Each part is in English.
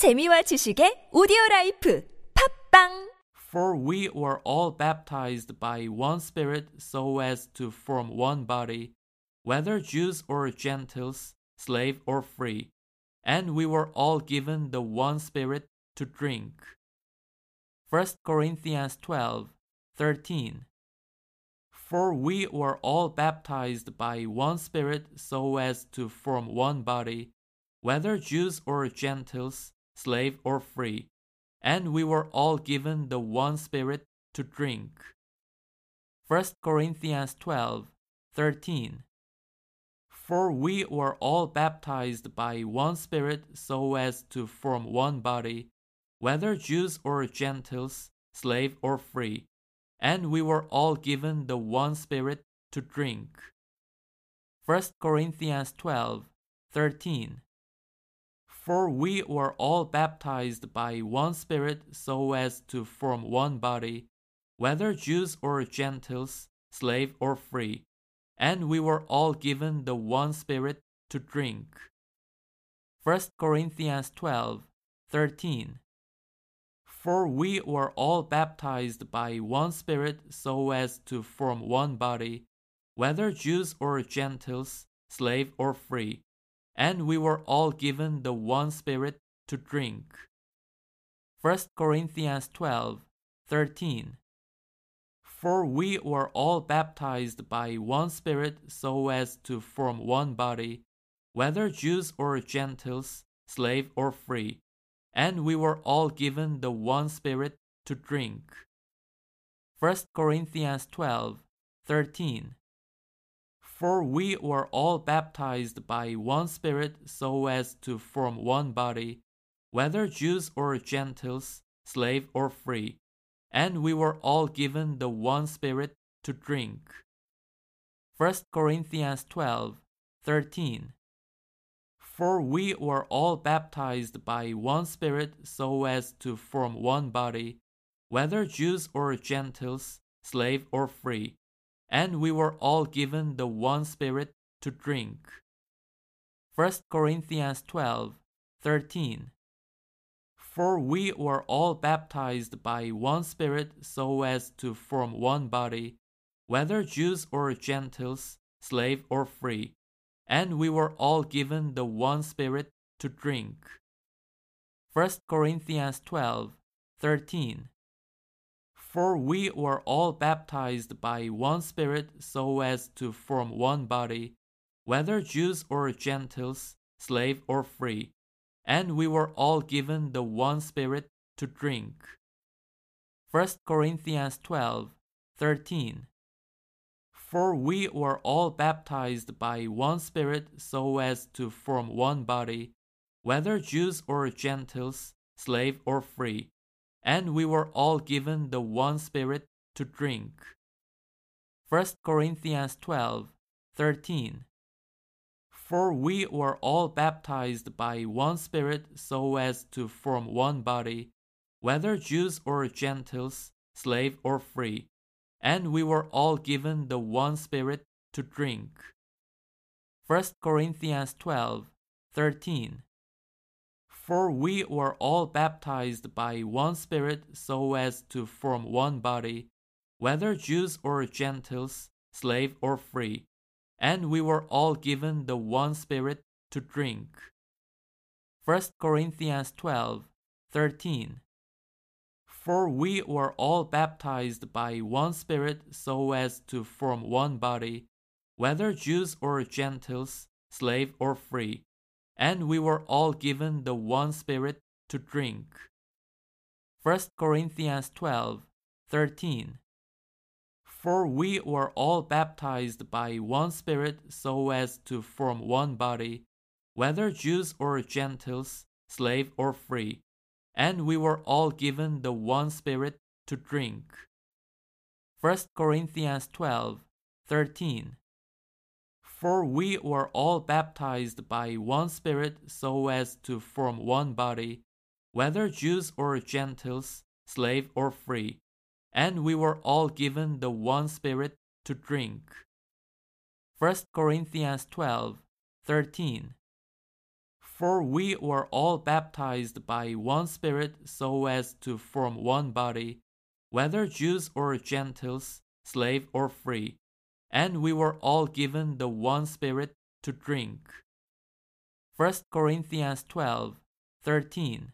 재미와 지식의 오디오 라이프 팝빵 For we were all baptized by one Spirit so as to form one body, whether Jews or Gentiles, slave or free, and we were all given the one Spirit to drink. 1 Corinthians 12 13. For we were all baptized by one Spirit so as to form one body, whether Jews or Gentiles, slave or free, and we were all given the one Spirit to drink. 1 Corinthians 12 13. For we were all baptized by one Spirit so as to form one body, whether Jews or Gentiles, slave or free, and we were all given the one Spirit to drink. 1 Corinthians 12 13. For we were all baptized by one Spirit so as to form one body, whether Jews or Gentiles, slave or free, and we were all given the one Spirit to drink. 1 Corinthians 12 13. For we were all baptized by one Spirit so as to form one body, whether Jews or Gentiles, slave or free, and we were all given the one Spirit to drink. 1 Corinthians 12 13. For we were all baptized by one Spirit so as to form one body, whether Jews or Gentiles, slave or free, and we were all given the one Spirit to drink. 1 Corinthians 12 13. For we were all baptized by one Spirit so as to form one body, whether Jews or Gentiles, slave or free, and we were all given the one Spirit to drink. 1 Corinthians 12 13. For we were all baptized by one Spirit so as to form one body, whether Jews or Gentiles, slave or free, and we were all given the one Spirit to drink. 1 Corinthians 12 13. For we were all baptized by one Spirit so as to form one body, whether Jews or Gentiles, slave or free, and we were all given the one Spirit to drink. 1 Corinthians 12 13. For we were all baptized by one Spirit so as to form one body, whether Jews or Gentiles, slave or free, and we were all given the one Spirit to drink. 1 Corinthians 12 13. For we were all baptized by one Spirit so as to form one body, whether Jews or Gentiles, slave or free, and we were all given the one Spirit to drink. 1 Corinthians 12 13. For we were all baptized by one Spirit so as to form one body, whether Jews or Gentiles, slave or free, and we were all given the one Spirit to drink. 1 Corinthians 12 13. For we were all baptized by one Spirit so as to form one body, whether Jews or Gentiles, slave or free, and we were all given the one Spirit to drink. 1 Corinthians 12 13. For we were all baptized by one Spirit so as to form one body, whether Jews or Gentiles, slave or free, and we were all given the one Spirit to drink. 1 Corinthians 12 13. For we were all baptized by one Spirit so as to form one body, whether Jews or Gentiles, slave or free, and we were all given the one Spirit to drink. 1 Corinthians 12 13. For we were all baptized by one Spirit so as to form one body, whether Jews or Gentiles, slave or free, and we were all given the one Spirit to drink. 1 Corinthians 12 13. For we were all baptized by one Spirit so as to form one body, whether Jews or Gentiles, slave or free, and we were all given the one Spirit to drink. 1 Corinthians 12 13.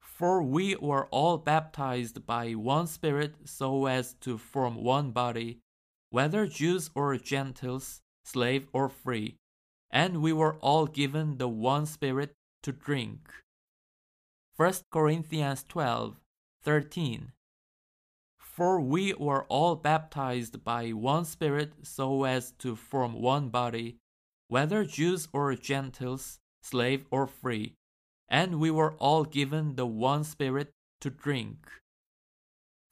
For we were all baptized by one Spirit so as to form one body, whether Jews or Gentiles, slave or free, and we were all given the one Spirit to drink. 1 Corinthians 12 13. For we were all baptized by one Spirit so as to form one body, whether Jews or Gentiles, slave or free, and we were all given the one Spirit to drink.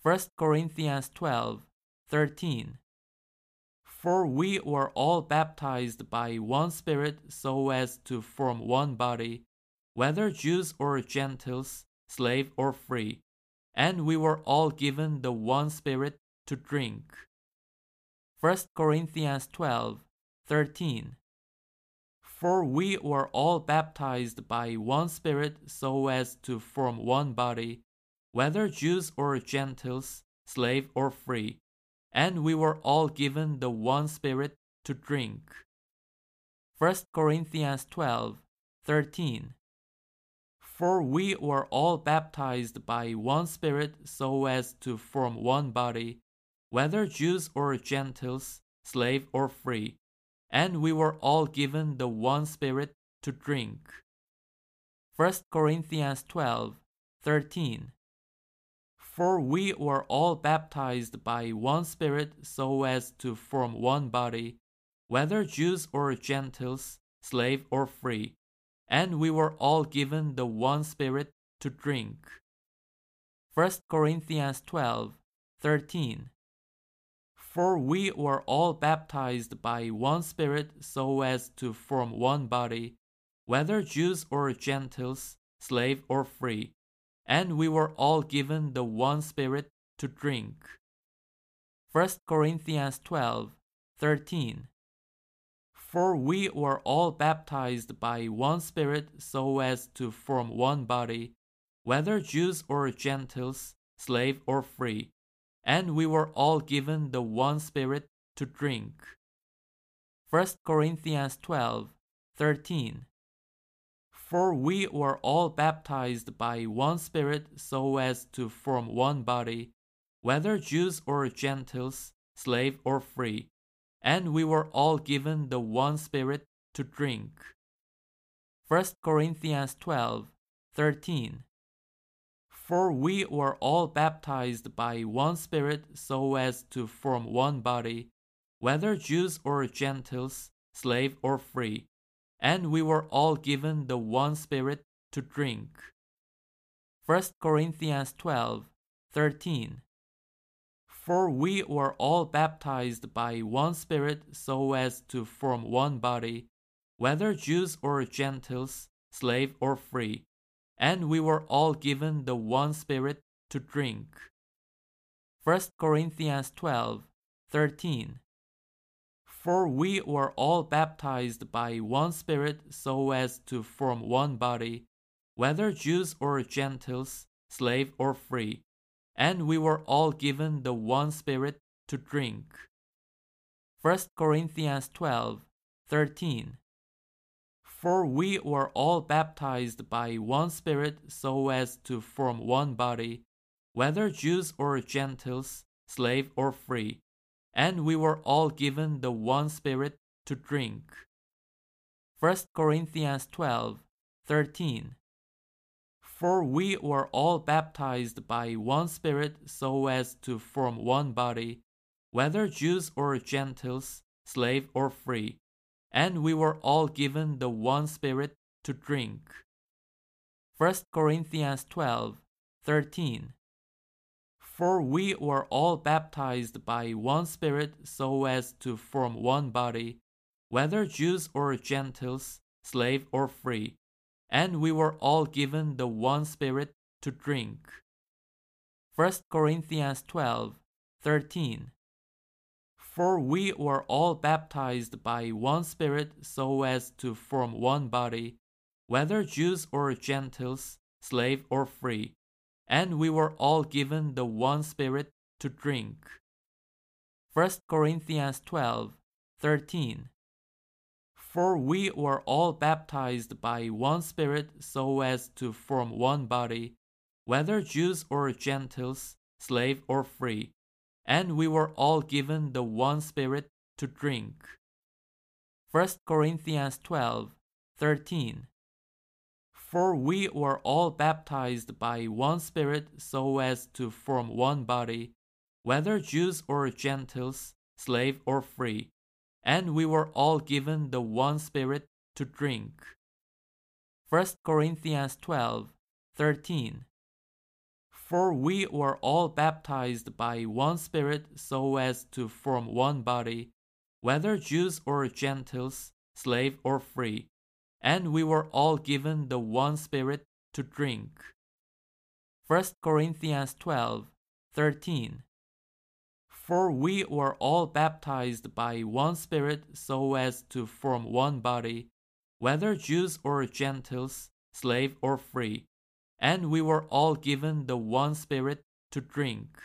1 Corinthians 12 13. For we were all baptized by one Spirit so as to form one body, whether Jews or Gentiles, slave or free, and we were all given the one Spirit to drink. 1 Corinthians 12 13. For we were all baptized by one Spirit so as to form one body, whether Jews or Gentiles, slave or free, and we were all given the one Spirit to drink. 1 Corinthians 12 13. For we were all baptized by one Spirit so as to form one body, whether Jews or Gentiles, slave or free, and we were all given the one Spirit to drink. 1 Corinthians 12 13. For we were all baptized by one Spirit so as to form one body, whether Jews or Gentiles, slave or free, and we were all given the one Spirit to drink. 1 Corinthians 12 13. For we were all baptized by one Spirit so as to form one body, whether Jews or Gentiles, slave or free, and we were all given the one Spirit to drink. 1 Corinthians 12 13. For we were all baptized by one Spirit so as to form one body, whether Jews or Gentiles, slave or free and we were all given the one Spirit to drink. 1 Corinthians 12 13. For we were all baptized by one Spirit so as to form one body, whether Jews or Gentiles, slave or free, and we were all given the one Spirit to drink. 1 Corinthians 12 13. For we were all baptized by one Spirit so as to form one body, whether Jews or Gentiles, slave or free, and we were all given the one Spirit to drink. 1 Corinthians 12 13. For we were all baptized by one Spirit so as to form one body, whether Jews or Gentiles, slave or free and we were all given the one Spirit to drink. 1 Corinthians 12 13. For we were all baptized by one Spirit so as to form one body, whether Jews or Gentiles, slave or free, and we were all given the one Spirit to drink. 1 Corinthians 12 13. For we were all baptized by one Spirit so as to form one body, whether Jews or Gentiles, slave or free, and we were all given the one Spirit to drink. 1 Corinthians 12 13. For we were all baptized by one Spirit so as to form one body, whether Jews or Gentiles, slave or free and we were all given the one Spirit to drink. 1 Corinthians 12 13. For we were all baptized by one Spirit so as to form one body, whether Jews or Gentiles, slave or free, and we were all given the one Spirit to drink. 1 Corinthians 12 13. For we were all baptized by one Spirit so as to form one body, whether Jews or Gentiles, slave or free, and we were all given the one Spirit to drink. 1 Corinthians 12 13. For we were all baptized by one Spirit so as to form one body, whether Jews or Gentiles, slave or free, and we were all given the one Spirit to drink. 1 Corinthians 12 13. For we were all baptized by one Spirit so as to form one body, whether Jews or Gentiles, slave or free, and we were all given the one Spirit to drink. 1 Corinthians 12 13. For we were all baptized by one Spirit so as to form one body, whether Jews or Gentiles, slave or free, and we were all given the one Spirit to drink. 1 Corinthians 12 13. For we were all baptized by one Spirit so as to form one body, whether Jews or Gentiles, slave or free, and we were all given the one Spirit to drink.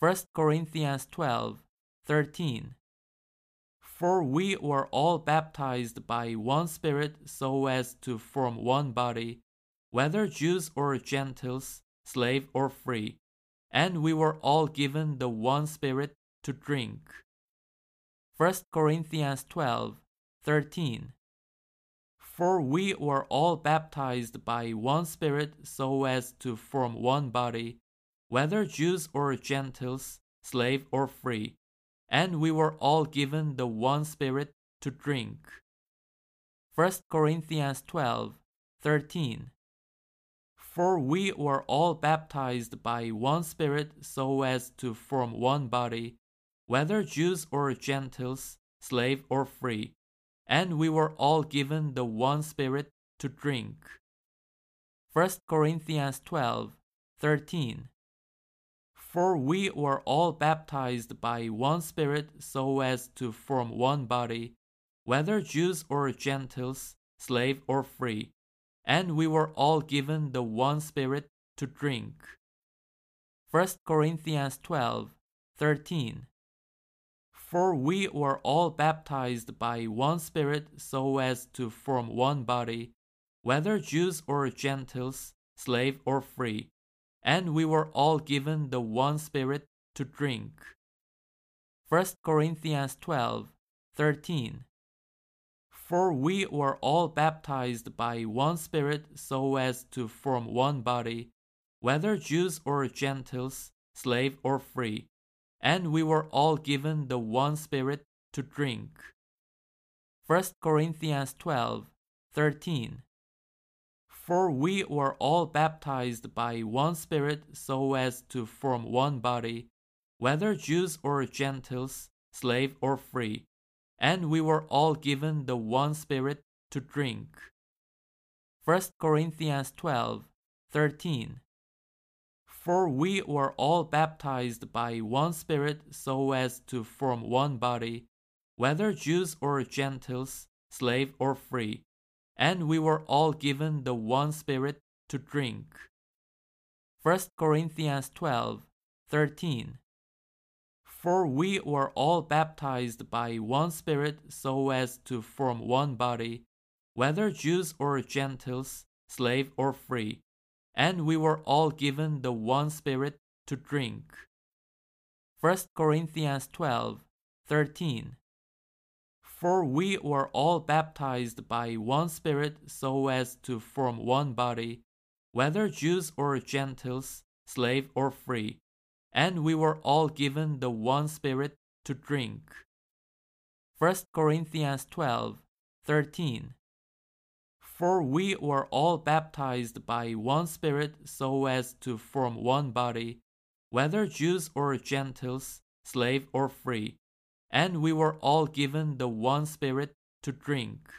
1 Corinthians 12 13. For we were all baptized by one Spirit so as to form one body, whether Jews or Gentiles, slave or free, and we were all given the one Spirit to drink. 1 Corinthians 12 13. For we were all baptized by one Spirit so as to form one body, whether Jews or Gentiles, slave or free and we were all given the one Spirit to drink. 1 Corinthians 12 13. For we were all baptized by one Spirit so as to form one body, whether Jews or Gentiles, slave or free, and we were all given the one Spirit to drink. 1 Corinthians 12 13. For we were all baptized by one Spirit so as to form one body, whether Jews or Gentiles, slave or free, and we were all given the one Spirit to drink. 1 Corinthians 12 13. For we were all baptized by one Spirit so as to form one body, whether Jews or Gentiles, slave or free and we were all given the one Spirit to drink. 1 Corinthians 12 13. For we were all baptized by one Spirit so as to form one body, whether Jews or Gentiles, slave or free, and we were all given the one Spirit to drink. 1 Corinthians 12 13. For we were all baptized by one Spirit so as to form one body, whether Jews or Gentiles, slave or free, and we were all given the one Spirit to drink. 1 Corinthians 12 13. For we were all baptized by one Spirit so as to form one body, whether Jews or Gentiles, slave or free and we were all given the one Spirit to drink. 1 Corinthians 12 13. For we were all baptized by one Spirit so as to form one body, whether Jews or Gentiles, slave or free, and we were all given the one Spirit to drink. 1 Corinthians 12 13. For we were all baptized by one Spirit so as to form one body, whether Jews or Gentiles, slave or free, and we were all given the one Spirit to drink. 1 Corinthians 12 13. For we were all baptized by one Spirit so as to form one body, whether Jews or Gentiles, slave or free and we were all given the one Spirit to drink.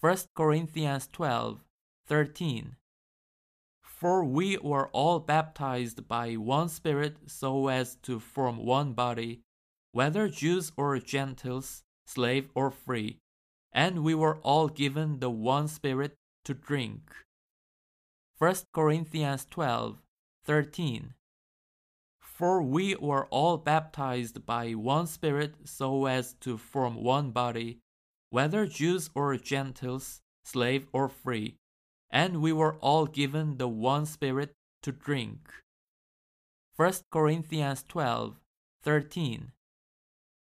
1 Corinthians 12 13. For we were all baptized by one Spirit so as to form one body, whether Jews or Gentiles, slave or free, and we were all given the one Spirit to drink. 1 Corinthians 12 13. For we were all baptized by one Spirit so as to form one body, whether Jews or Gentiles, slave or free, and we were all given the one Spirit to drink. 1 Corinthians 12 13.